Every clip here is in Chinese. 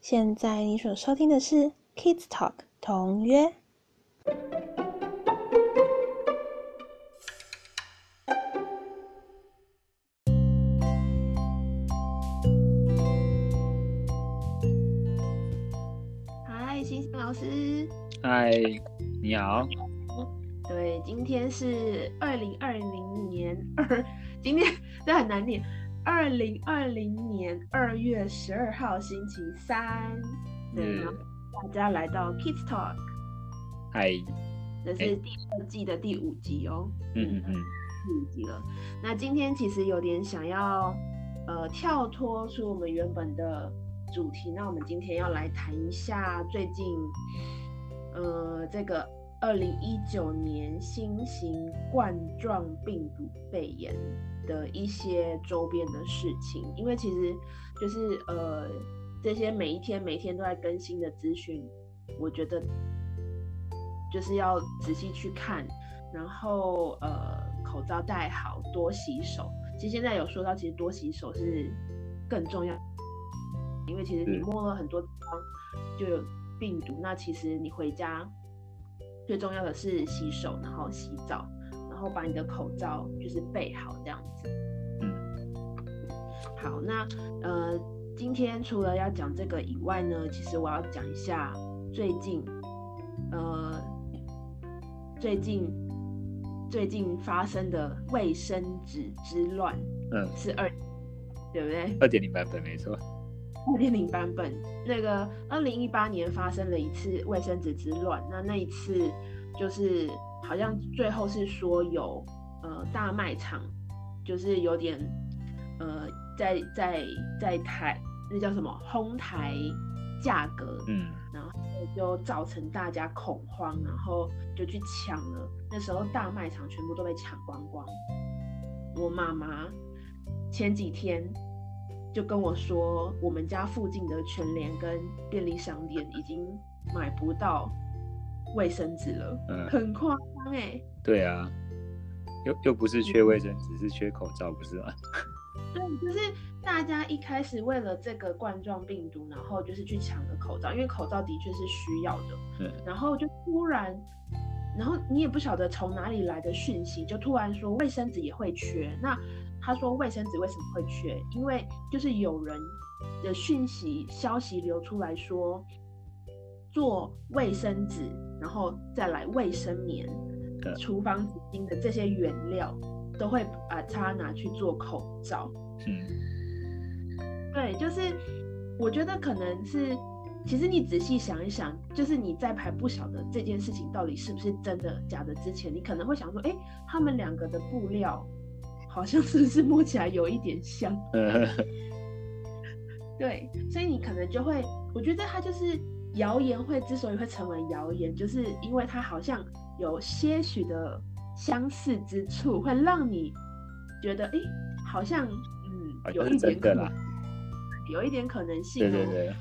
现在你所收听的是 Kids Talk 同约。嗨，星星老师。嗨，你好。对，今天是二零二零年二，今天 这很难念。二零二零年二月十二号星期三，对，然后大家来到 Kids Talk，嗨，这是第二季的第五集哦，嗯嗯嗯，第五集了。那今天其实有点想要，呃，跳脱出我们原本的主题，那我们今天要来谈一下最近，呃，这个二零一九年新型冠状病毒肺炎。的一些周边的事情，因为其实就是呃这些每一天每一天都在更新的资讯，我觉得就是要仔细去看，然后呃口罩戴好，多洗手。其实现在有说到，其实多洗手是更重要，因为其实你摸了很多地方就有病毒，那其实你回家最重要的是洗手，然后洗澡。然后把你的口罩就是备好这样子，嗯，好，那呃，今天除了要讲这个以外呢，其实我要讲一下最近，呃，最近最近发生的卫生纸之乱，嗯，是二，对不对？二点零版本没错，二点零版本那个二零一八年发生了一次卫生纸之乱，那那一次就是。好像最后是说有呃大卖场，就是有点呃在在在台那叫什么哄抬价格，嗯，然后就造成大家恐慌，然后就去抢了。那时候大卖场全部都被抢光光。我妈妈前几天就跟我说，我们家附近的全联跟便利商店已经买不到。卫生纸了，嗯，很夸张哎。对啊，又又不是缺卫生纸，是缺口罩，不是吗？对，就是大家一开始为了这个冠状病毒，然后就是去抢了口罩，因为口罩的确是需要的。嗯。然后就突然，然后你也不晓得从哪里来的讯息，就突然说卫生纸也会缺。那他说卫生纸为什么会缺？因为就是有人的讯息消息流出来说。做卫生纸，然后再来卫生棉、厨房纸巾的这些原料，都会把它拿去做口罩。嗯，对，就是我觉得可能是，其实你仔细想一想，就是你在还不晓得这件事情到底是不是真的假的之前，你可能会想说，哎，他们两个的布料好像 是不是摸起来有一点像？对，所以你可能就会，我觉得它就是。谣言会之所以会成为谣言，就是因为它好像有些许的相似之处，会让你觉得，哎，好像，嗯，有一点可能，有一点可能性哦。对对对。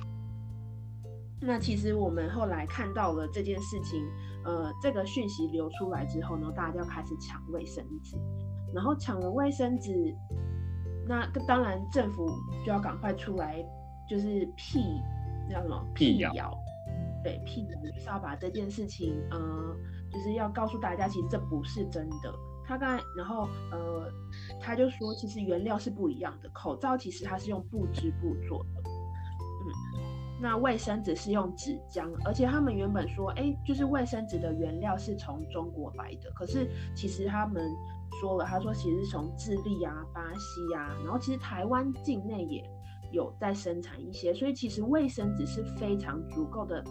那其实我们后来看到了这件事情，呃，这个讯息流出来之后呢，大家就开始抢卫生纸，然后抢了卫生纸，那当然政府就要赶快出来，就是辟。叫什么辟谣？对，辟谣就是要把这件事情，呃，就是要告诉大家，其实这不是真的。他刚才，然后，呃，他就说，其实原料是不一样的。口罩其实它是用布织布做的，嗯，那卫生纸是用纸浆，而且他们原本说，哎，就是卫生纸的原料是从中国来的，可是其实他们说了，他说其实是从智利啊、巴西啊，然后其实台湾境内也。有在生产一些，所以其实卫生纸是非常足够的，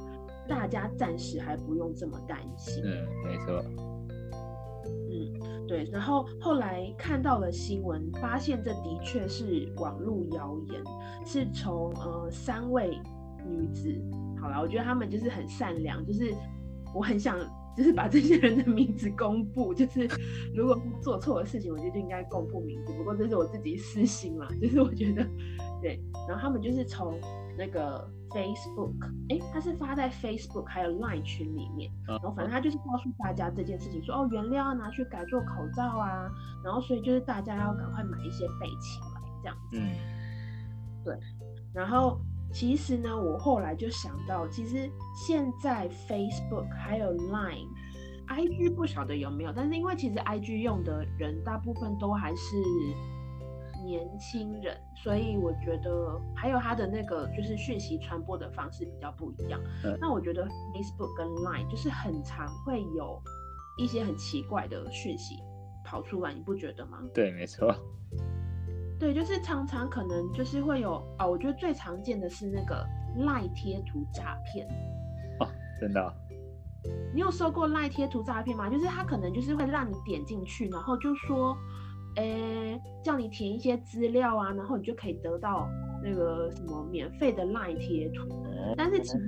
大家暂时还不用这么担心。嗯，没错。嗯，对。然后后来看到了新闻，发现这的确是网络谣言，是从呃三位女子，好了，我觉得她们就是很善良，就是我很想就是把这些人的名字公布，就是如果做错的事情，我觉得就应该公布名字。不过这是我自己私心嘛，就是我觉得。对，然后他们就是从那个 Facebook，哎，他是发在 Facebook 还有 Line 群里面，然后反正他就是告诉大家这件事情，说哦，原料要拿去改做口罩啊，然后所以就是大家要赶快买一些备起来这样子。嗯，对，然后其实呢，我后来就想到，其实现在 Facebook 还有 Line、IG 不晓得有没有，但是因为其实 IG 用的人大部分都还是年轻人，所以我觉得还有他的那个就是讯息传播的方式比较不一样。嗯那我觉得 Facebook 跟 Line 就是很常会有一些很奇怪的讯息跑出来，你不觉得吗？对，没错。对，就是常常可能就是会有哦，我觉得最常见的是那个赖贴图诈骗。哦真的哦、你有收过赖贴图诈骗吗？就是他可能就是会让你点进去，然后就说，诶，叫你填一些资料啊，然后你就可以得到那个什么免费的赖贴图。但是其实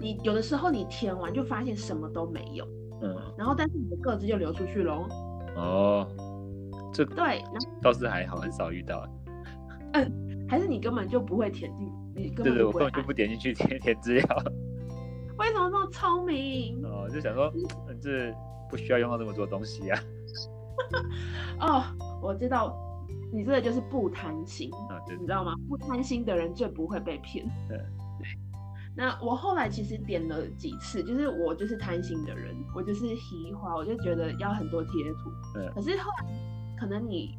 你有的时候你填完就发现什么都没有，嗯，然后但是你的个资就流出去喽。哦，这对，倒是还好，很少遇到。嗯 还是你根本就不会填进，你根对对，本就不会按我根本就不点进去 填填资料。为什么这么聪明？哦，就想说，嗯这不需要用到这么多东西啊。哦，我知道，你这个就是不贪心，啊，对你知道吗？不贪心的人最不会被骗。对那我后来其实点了几次，就是我就是贪心的人，我就是喜欢，我就觉得要很多贴图。对可是后来可能你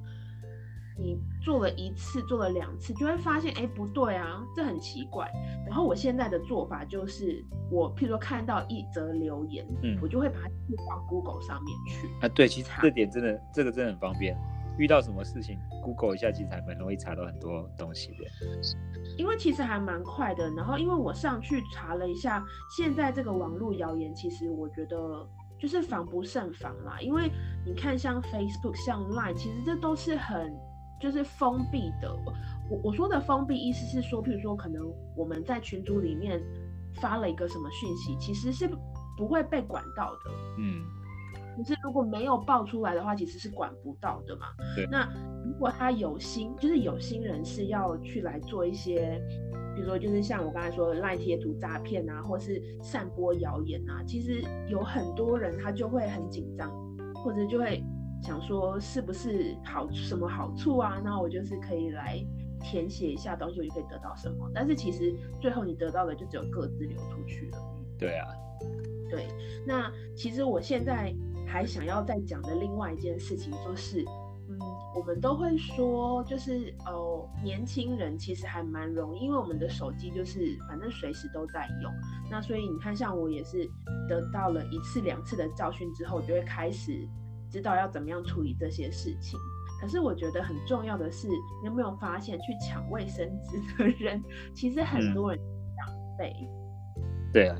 你做了一次，做了两次，就会发现，哎，不对啊，这很奇怪。然后我现在的做法就是，我譬如说看到一则留言，嗯我就会把它贴到 Google 上面去。啊，对，其实这点真的，这个真的很方便。遇到什么事情，Google 一下，其实还蛮容易查到很多东西的。因为其实还蛮快的，然后因为我上去查了一下，现在这个网络谣言，其实我觉得就是防不胜防啦。因为你看，像 Facebook、像 Line，其实这都是很就是封闭的。我我说的封闭，意思是说，譬如说，可能我们在群组里面发了一个什么讯息，其实是不会被管到的。嗯，可是如果没有爆出来的话，其实是管不到的嘛。对那如果他有心，就是有心人士要去来做一些，比如说就是像我刚才说的赖贴图诈骗啊，或是散播谣言啊，其实有很多人他就会很紧张，或者就会想说是不是好什么好处啊？那我就是可以来填写一下东西，我就可以得到什么。但是其实最后你得到的就只有各自流出去了。对啊，对，那其实我现在还想要再讲的另外一件事情就是，嗯，我们都会说，就是哦，年轻人其实还蛮容易，因为我们的手机就是反正随时都在用，那所以你看，像我也是得到了一次两次的教训之后，就会开始知道要怎么样处理这些事情。可是我觉得很重要的是，你有没有发现，去抢卫生纸的人，其实很嗯多人是长辈。对啊，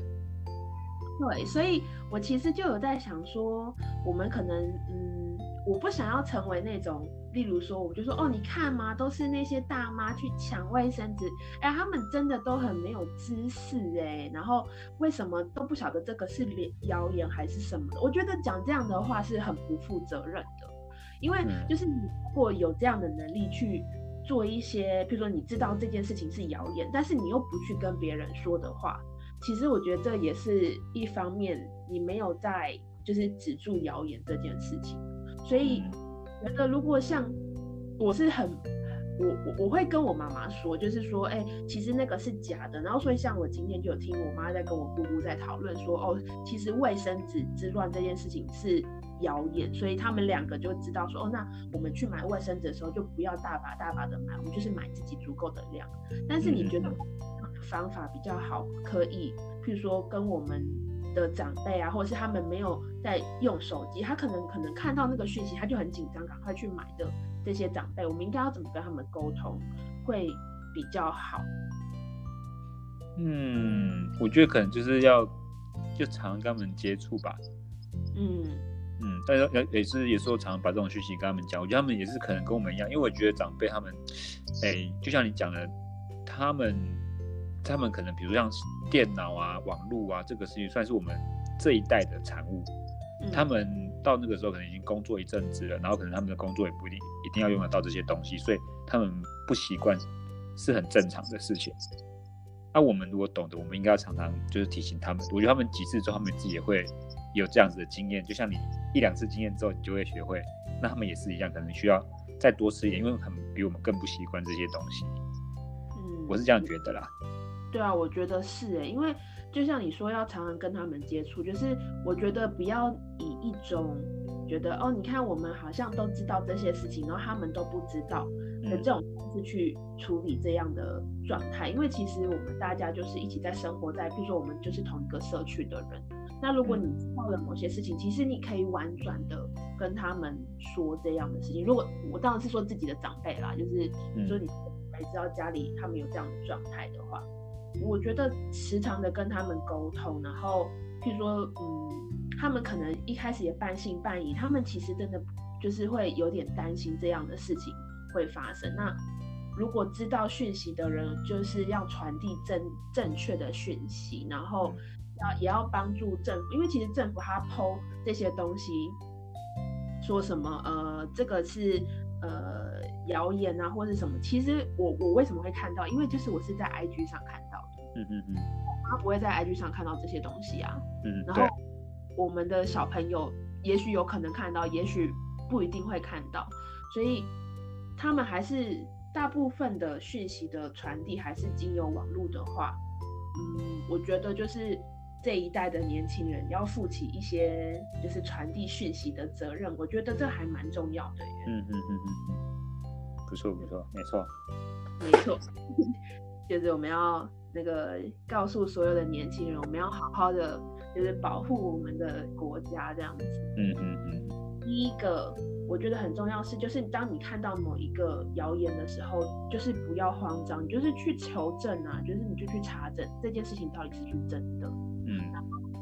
对，所以我其实就有在想说，我们可能，嗯，我不想要成为那种，例如说，我就说，哦，你看嘛，都是那些大妈去抢卫生纸，哎，他们真的都很没有知识哎，然后为什么都不晓得这个是谣言还是什么的？我觉得讲这样的话是很不负责任的，因为嗯就是你如果有这样的能力去。做一些，比如说你知道这件事情是谣言，但是你又不去跟别人说的话，其实我觉得这也是一方面，你没有在就是止住谣言这件事情，所以嗯觉得如果像我是很。我我我会跟我妈妈说，就是说，哎、其实那个是假的。然后，所以像我今天就有听我妈在跟我姑姑在讨论说，哦，其实卫生纸之乱这件事情是谣言，所以他们两个就知道说，哦，那我们去买卫生纸的时候就不要大把大把的买，我们就是买自己足够的量。但是你觉得方法比较好，可以，譬如说跟我们的长辈啊，或者是他们没有在用手机，他可能可能看到那个讯息，他就很紧张，赶快去买的这些长辈，我们应该要怎么跟他们沟通会比较好？嗯，我觉得可能就是要就常跟他们接触吧。嗯嗯，但是也也是有时候常常把这种讯息跟他们讲，我觉得他们也是可能跟我们一样，因为我觉得长辈他们，哎，就像你讲的，他们他们可能比如像电脑啊、网络啊，这个事情算是我们这一代的产物。嗯，他们到那个时候可能已经工作一阵子了，然后可能他们的工作也不一定一定要用得到这些东西，所以他们不习惯是很正常的事情。那、我们如果懂得，我们应该要常常就是提醒他们。我觉得他们几次之后，他们自己也会有这样子的经验。就像你一两次经验之后，你就会学会。那他们也是一样，可能需要再多吃一点，因为可能比我们更不习惯这些东西。嗯，我是这样觉得啦。对啊，我觉得是诶，因为就像你说，要常常跟他们接触，就是我觉得不要以一种觉得哦，你看我们好像都知道这些事情，然后他们都不知道的这种方式去处理这样的状态。因为其实我们大家就是一起在生活在，比如说我们就是同一个社区的人。那如果你知道了某些事情，其实你可以婉转的跟他们说这样的事情。如果我当然是说自己的长辈啦，就是说你没知道家里他们有这样的状态的话。我觉得时常的跟他们沟通，然后譬如说，嗯，他们可能一开始也半信半疑，他们其实真的就是会有点担心这样的事情会发生。那如果知道讯息的人，就是要传递正正确的讯息，然后要也要帮助政府，因为其实政府他剖这些东西，说什么呃，这个是呃谣言啊，或者什么，其实我我为什么会看到？因为就是我是在 IG 上看。嗯嗯嗯，他不会在 IG 上看到这些东西啊。嗯，然后我们的小朋友也许有可能看到，也许不一定会看到，所以他们还是大部分的讯息的传递还是经由网络的话，嗯，我觉得就是这一代的年轻人要负起一些就是传递讯息的责任，我觉得这还蛮重要的。嗯嗯嗯嗯，不错不错，没错，没错，就是我们要。那个告诉所有的年轻人，我们要好好的，就是保护我们的国家这样子。嗯嗯嗯。第一个我觉得很重要是，就是当你看到某一个谣言的时候，就是不要慌张，你就是去求证啊，就是你就去查证这件事情到底是不是真的。嗯。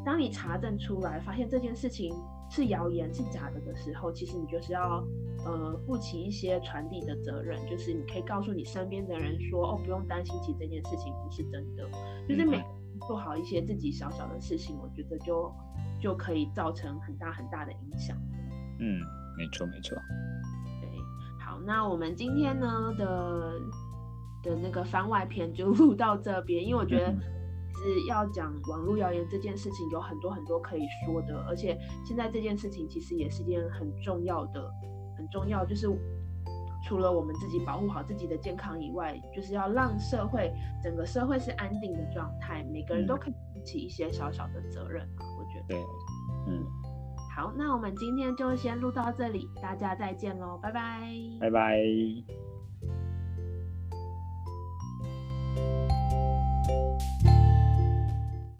当你查证出来，发现这件事情是谣言是假的的时候，其实你就是要。呃，负起一些传递的责任，就是你可以告诉你身边的人说，哦，不用担心，其实这件事情不是真的。就是每做好一些自己小小的事情，我觉得就就可以造成很大很大的影响。嗯，没错没错。对，好，那我们今天呢的的那个番外篇就录到这边，因为我觉得是要讲网络谣言这件事情有很多很多可以说的，而且现在这件事情其实也是件很重要的。很重要，就是除了我们自己保护好自己的健康以外，就是要让社会整个社会是安定的状态，每个人都可以负起一些小小的责任啊。我觉得，对，嗯，好，那我们今天就先录到这里，大家再见喽，拜拜，拜拜。